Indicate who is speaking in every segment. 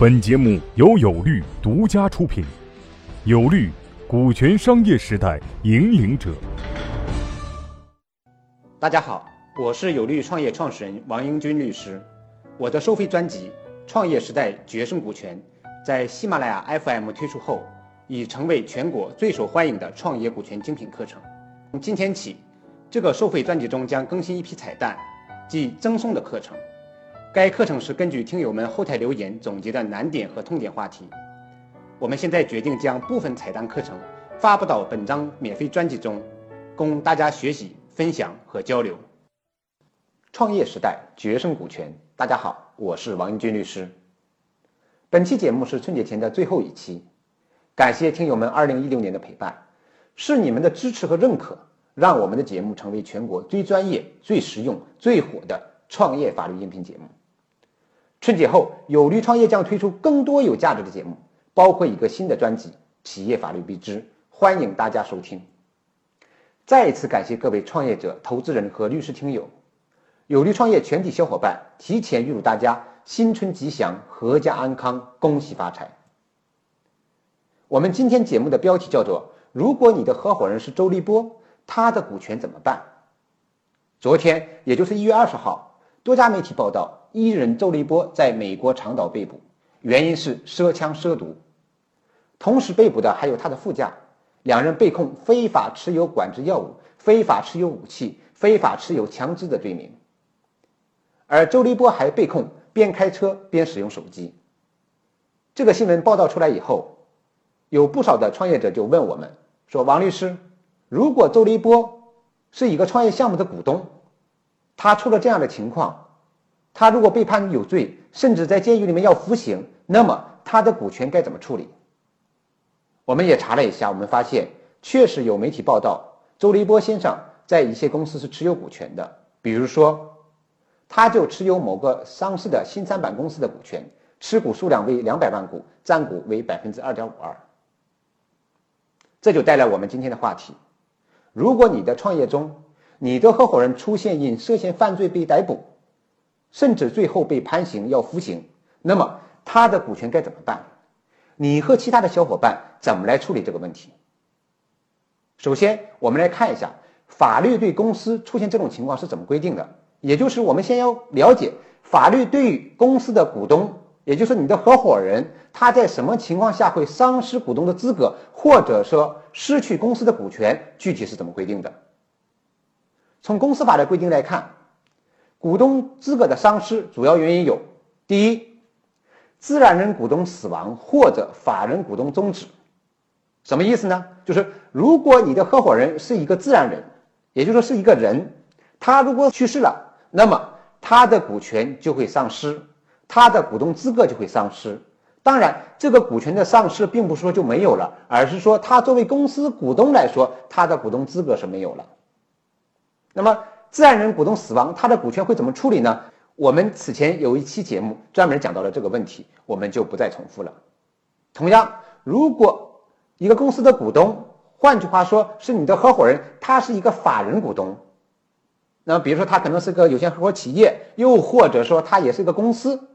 Speaker 1: 本节目由有律独家出品，有律，股权商业时代引领者。
Speaker 2: 大家好，我是有律创业创始人王英军律师。我的收费专辑《创业时代决胜股权》在喜马拉雅 FM 推出后，已成为全国最受欢迎的创业股权精品课程。从今天起，这个收费专辑中将更新一批彩蛋，即赠送的课程。该课程是根据听友们后台留言总结的难点和痛点话题。我们现在决定将部分彩蛋课程发布到本章免费专辑中，供大家学习、分享和交流。创业时代决胜股权，大家好，我是王英军律师。本期节目是春节前的最后一期，感谢听友们二零一六年的陪伴，是你们的支持和认可，让我们的节目成为全国最专业、最实用、最火的创业法律音频节目。春节后，有利创业将推出更多有价值的节目，包括一个新的专辑《企业法律必知》，欢迎大家收听。再一次感谢各位创业者、投资人和律师听友，有利创业全体小伙伴提前预祝大家新春吉祥、阖家安康、恭喜发财。我们今天节目的标题叫做“如果你的合伙人是周立波，他的股权怎么办？”昨天，也就是一月二十号，多家媒体报道。艺人周立波在美国长岛被捕，原因是涉枪涉毒。同时被捕的还有他的副驾，两人被控非法持有管制药物、非法持有武器、非法持有枪支的罪名。而周立波还被控边开车边使用手机。这个新闻报道出来以后，有不少的创业者就问我们说：“王律师，如果周立波是一个创业项目的股东，他出了这样的情况？”他如果被判有罪，甚至在监狱里面要服刑，那么他的股权该怎么处理？我们也查了一下，我们发现确实有媒体报道，周立波先生在一些公司是持有股权的，比如说，他就持有某个上市的新三板公司的股权，持股数量为两百万股，占股为百分之二点五二。这就带来我们今天的话题：如果你的创业中，你的合伙人出现因涉嫌犯罪被逮捕，甚至最后被判刑要服刑，那么他的股权该怎么办？你和其他的小伙伴怎么来处理这个问题？首先，我们来看一下法律对公司出现这种情况是怎么规定的。也就是我们先要了解法律对于公司的股东，也就是你的合伙人，他在什么情况下会丧失股东的资格，或者说失去公司的股权，具体是怎么规定的？从公司法的规定来看。股东资格的丧失主要原因有：第一，自然人股东死亡或者法人股东终止。什么意思呢？就是如果你的合伙人是一个自然人，也就是说是一个人，他如果去世了，那么他的股权就会丧失，他的股东资格就会丧失。当然，这个股权的丧失并不是说就没有了，而是说他作为公司股东来说，他的股东资格是没有了。那么。自然人股东死亡，他的股权会怎么处理呢？我们此前有一期节目专门讲到了这个问题，我们就不再重复了。同样，如果一个公司的股东，换句话说是你的合伙人，他是一个法人股东，那么比如说他可能是个有限合伙企业，又或者说他也是一个公司，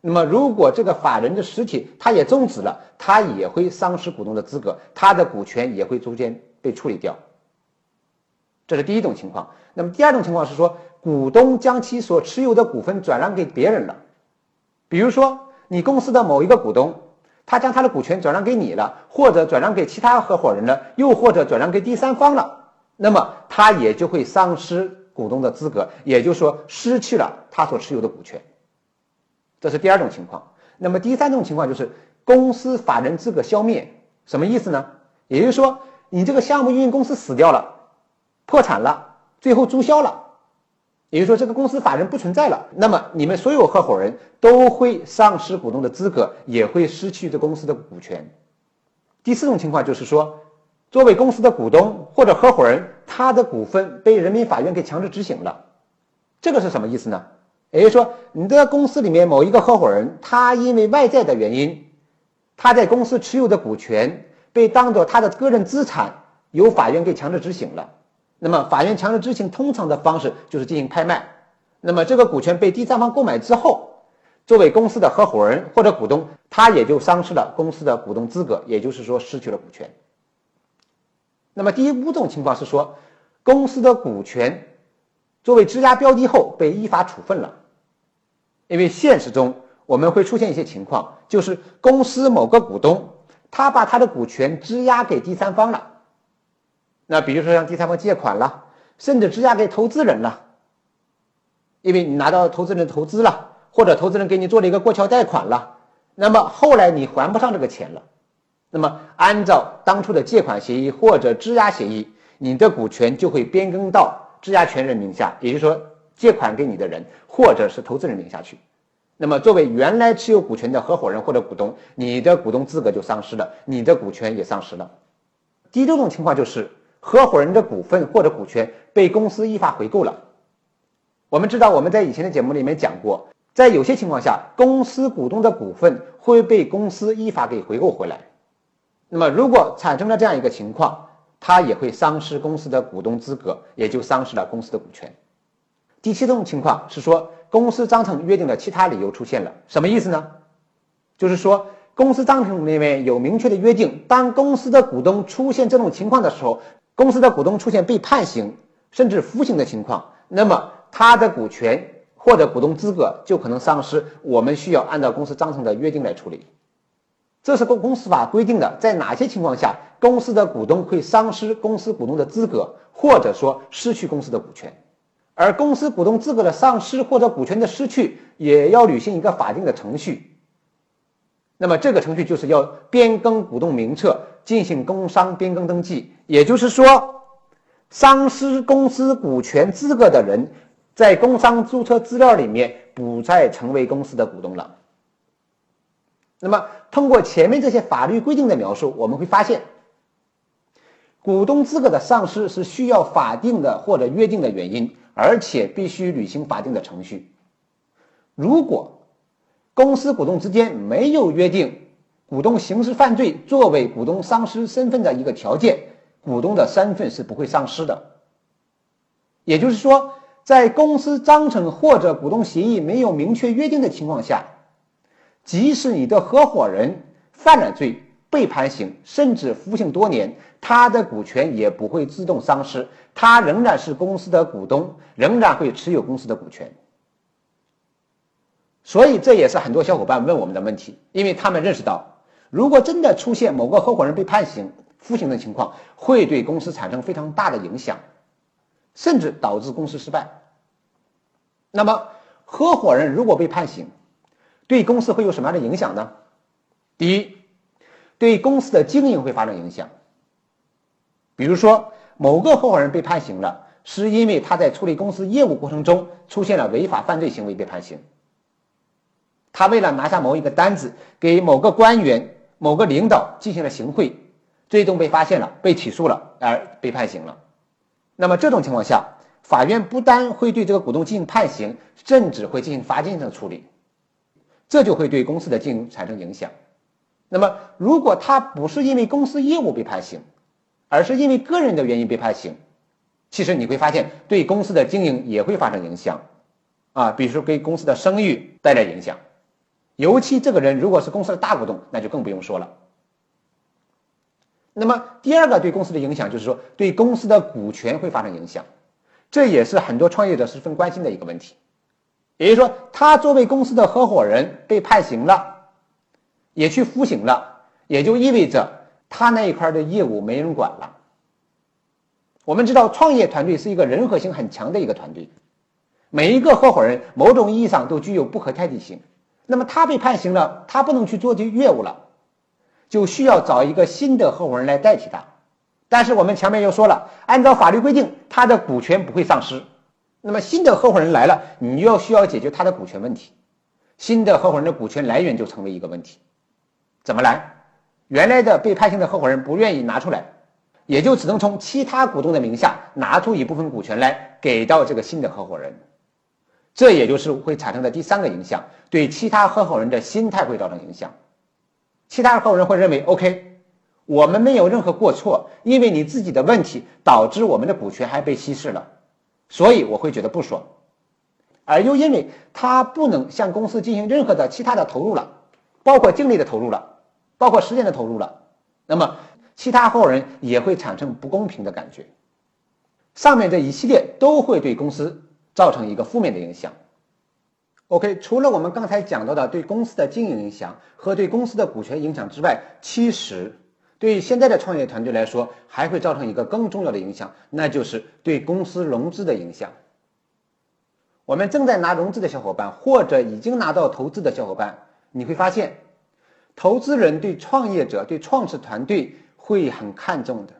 Speaker 2: 那么如果这个法人的实体他也终止了，他也会丧失股东的资格，他的股权也会逐渐被处理掉。这是第一种情况。那么第二种情况是说，股东将其所持有的股份转让给别人了，比如说你公司的某一个股东，他将他的股权转让给你了，或者转让给其他合伙人了，又或者转让给第三方了，那么他也就会丧失股东的资格，也就是说失去了他所持有的股权。这是第二种情况。那么第三种情况就是公司法人资格消灭，什么意思呢？也就是说你这个项目运营公司死掉了，破产了。最后注销了，也就是说这个公司法人不存在了，那么你们所有合伙人都会丧失股东的资格，也会失去这公司的股权。第四种情况就是说，作为公司的股东或者合伙人，他的股份被人民法院给强制执行了，这个是什么意思呢？也就是说，你的公司里面某一个合伙人，他因为外在的原因，他在公司持有的股权被当做他的个人资产，由法院给强制执行了。那么，法院强制执行通常的方式就是进行拍卖。那么，这个股权被第三方购买之后，作为公司的合伙人或者股东，他也就丧失了公司的股东资格，也就是说失去了股权。那么第五种情况是说，公司的股权作为质押标的后被依法处分了，因为现实中我们会出现一些情况，就是公司某个股东他把他的股权质押给第三方了，那比如说向第三方借款了，甚至质押给投资人了。因为你拿到投资人投资了，或者投资人给你做了一个过桥贷款了，那么后来你还不上这个钱了，那么按照当初的借款协议或者质押协议，你的股权就会变更到质押权人名下，也就是说借款给你的人或者是投资人名下去。那么作为原来持有股权的合伙人或者股东，你的股东资格就丧失了，你的股权也丧失了。第六种情况就是合伙人的股份或者股权被公司依法回购了。我们知道，我们在以前的节目里面讲过，在有些情况下，公司股东的股份会被公司依法给回购回来。那么，如果产生了这样一个情况，他也会丧失公司的股东资格，也就丧失了公司的股权。第七种情况是说，公司章程约定的其他理由出现了，什么意思呢？就是说，公司章程里面有明确的约定，当公司的股东出现这种情况的时候，公司的股东出现被判刑甚至服刑的情况，那么。他的股权或者股东资格就可能丧失，我们需要按照公司章程的约定来处理。这是公公司法规定的，在哪些情况下公司的股东会丧失公司股东的资格，或者说失去公司的股权。而公司股东资格的丧失或者股权的失去，也要履行一个法定的程序。那么这个程序就是要变更股东名册，进行工商变更登记。也就是说，丧失公司股权资格的人。在工商注册资料里面不再成为公司的股东了。那么，通过前面这些法律规定的描述，我们会发现，股东资格的丧失是需要法定的或者约定的原因，而且必须履行法定的程序。如果公司股东之间没有约定股东刑事犯罪作为股东丧失身份的一个条件，股东的身份是不会丧失的。也就是说。在公司章程或者股东协议没有明确约定的情况下，即使你的合伙人犯了罪被判刑，甚至服刑多年，他的股权也不会自动丧失，他仍然是公司的股东，仍然会持有公司的股权。所以这也是很多小伙伴问我们的问题，因为他们认识到，如果真的出现某个合伙人被判刑、服刑的情况，会对公司产生非常大的影响。甚至导致公司失败。那么，合伙人如果被判刑，对公司会有什么样的影响呢？第一，对公司的经营会发生影响。比如说，某个合伙人被判刑了，是因为他在处理公司业务过程中出现了违法犯罪行为被判刑。他为了拿下某一个单子，给某个官员、某个领导进行了行贿，最终被发现了，被起诉了，而被判刑了。那么这种情况下，法院不单会对这个股东进行判刑，甚至会进行罚金的处理，这就会对公司的经营产生影响。那么，如果他不是因为公司业务被判刑，而是因为个人的原因被判刑，其实你会发现对公司的经营也会发生影响，啊，比如说给公司的声誉带来影响，尤其这个人如果是公司的大股东，那就更不用说了。那么第二个对公司的影响就是说，对公司的股权会发生影响，这也是很多创业者十分关心的一个问题。也就是说，他作为公司的合伙人被判刑了，也去服刑了，也就意味着他那一块的业务没人管了。我们知道，创业团队是一个人和性很强的一个团队，每一个合伙人某种意义上都具有不可替代性。那么他被判刑了，他不能去做这业务了。就需要找一个新的合伙人来代替他，但是我们前面又说了，按照法律规定，他的股权不会丧失。那么新的合伙人来了，你又需要解决他的股权问题，新的合伙人的股权来源就成为一个问题。怎么来？原来的被判刑的合伙人不愿意拿出来，也就只能从其他股东的名下拿出一部分股权来给到这个新的合伙人，这也就是会产生的第三个影响，对其他合伙人的心态会造成影响。其他合伙人会认为，OK，我们没有任何过错，因为你自己的问题导致我们的股权还被稀释了，所以我会觉得不爽。而又因为他不能向公司进行任何的其他的投入了，包括精力的投入了，包括时间的投入了，那么其他合伙人也会产生不公平的感觉。上面这一系列都会对公司造成一个负面的影响。OK，除了我们刚才讲到的对公司的经营影响和对公司的股权影响之外，其实对现在的创业团队来说，还会造成一个更重要的影响，那就是对公司融资的影响。我们正在拿融资的小伙伴，或者已经拿到投资的小伙伴，你会发现，投资人对创业者、对创始团队会很看重的。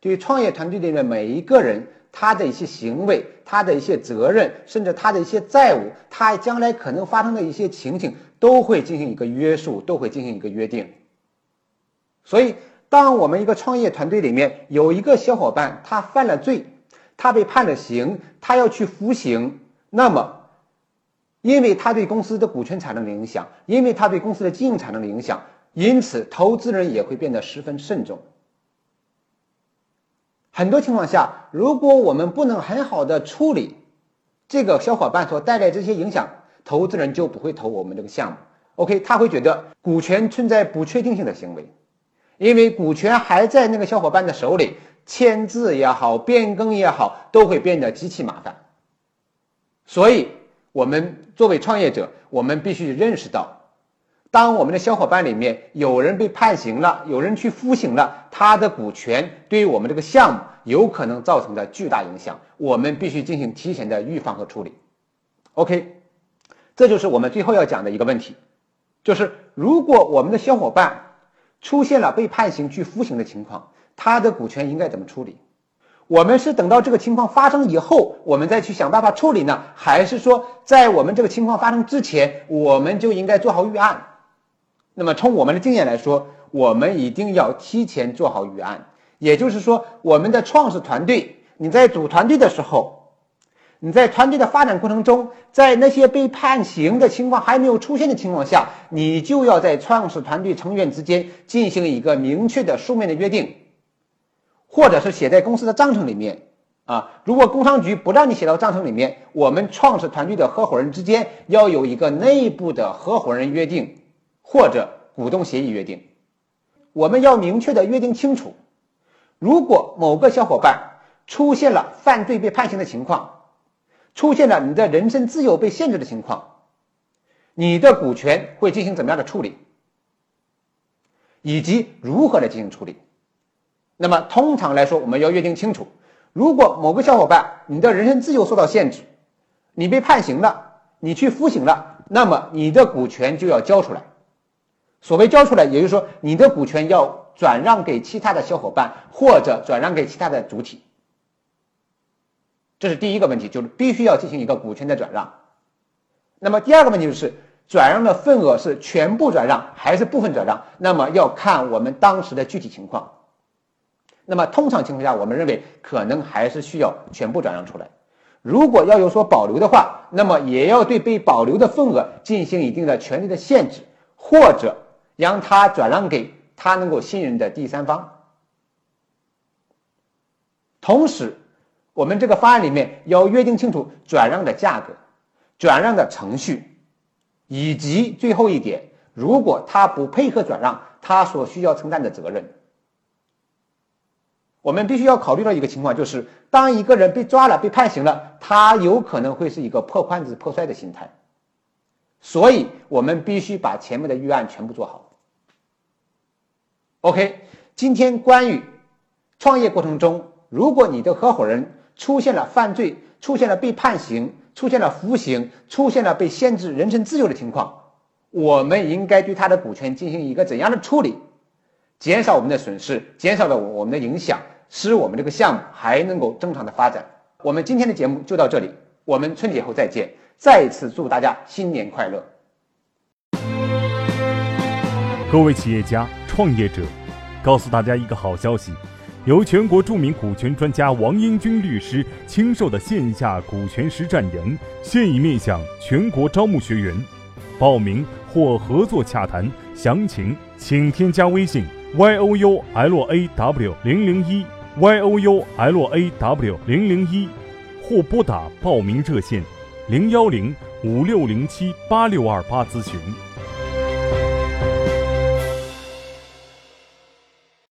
Speaker 2: 对创业团队里面每一个人，他的一些行为、他的一些责任，甚至他的一些债务，他将来可能发生的一些情形，都会进行一个约束，都会进行一个约定。所以，当我们一个创业团队里面有一个小伙伴，他犯了罪，他被判了刑，他要去服刑。那么，因为他对公司的股权产生了影响，因为他对公司的经营产生了影响，因此投资人也会变得十分慎重。很多情况下，如果我们不能很好的处理这个小伙伴所带来这些影响，投资人就不会投我们这个项目。OK，他会觉得股权存在不确定性的行为，因为股权还在那个小伙伴的手里，签字也好，变更也好，都会变得极其麻烦。所以，我们作为创业者，我们必须认识到，当我们的小伙伴里面有人被判刑了，有人去服刑了，他的股权对于我们这个项目有可能造成的巨大影响，我们必须进行提前的预防和处理。OK，这就是我们最后要讲的一个问题，就是如果我们的小伙伴出现了被判刑去服刑的情况，他的股权应该怎么处理？我们是等到这个情况发生以后，我们再去想办法处理呢，还是说在我们这个情况发生之前，我们就应该做好预案？那么从我们的经验来说，我们一定要提前做好预案。也就是说，我们的创始团队，你在组团队的时候，你在团队的发展过程中，在那些被判刑的情况还没有出现的情况下，你就要在创始团队成员之间进行一个明确的书面的约定。或者是写在公司的章程里面啊，如果工商局不让你写到章程里面，我们创始团队的合伙人之间要有一个内部的合伙人约定或者股东协议约定，我们要明确的约定清楚，如果某个小伙伴出现了犯罪被判刑的情况，出现了你的人身自由被限制的情况，你的股权会进行怎么样的处理，以及如何来进行处理？那么通常来说，我们要约定清楚，如果某个小伙伴你的人身自由受到限制，你被判刑了，你去服刑了，那么你的股权就要交出来。所谓交出来，也就是说你的股权要转让给其他的小伙伴，或者转让给其他的主体。这是第一个问题，就是必须要进行一个股权的转让。那么第二个问题就是，转让的份额是全部转让还是部分转让？那么要看我们当时的具体情况。那么通常情况下，我们认为可能还是需要全部转让出来。如果要有所保留的话，那么也要对被保留的份额进行一定的权利的限制，或者让他转让给他能够信任的第三方。同时，我们这个方案里面要约定清楚转让的价格、转让的程序，以及最后一点，如果他不配合转让，他所需要承担的责任。我们必须要考虑到一个情况，就是当一个人被抓了、被判刑了，他有可能会是一个破罐子破摔的心态，所以我们必须把前面的预案全部做好。OK，今天关于创业过程中，如果你的合伙人出现了犯罪、出现了被判刑、出现了服刑、出现了被限制人身自由的情况，我们应该对他的股权进行一个怎样的处理，减少我们的损失，减少了我们的影响。使我们这个项目还能够正常的发展。我们今天的节目就到这里，我们春节后再见。再次祝大家新年快乐！
Speaker 1: 各位企业家、创业者，告诉大家一个好消息：由全国著名股权专家王英军律师亲授的线下股权实战营现已面向全国招募学员，报名或合作洽谈详情，请添加微信 y o u l a w 零零一。y o u l a w 零零一，或拨打报名热线零幺零五六零七八六二八咨询。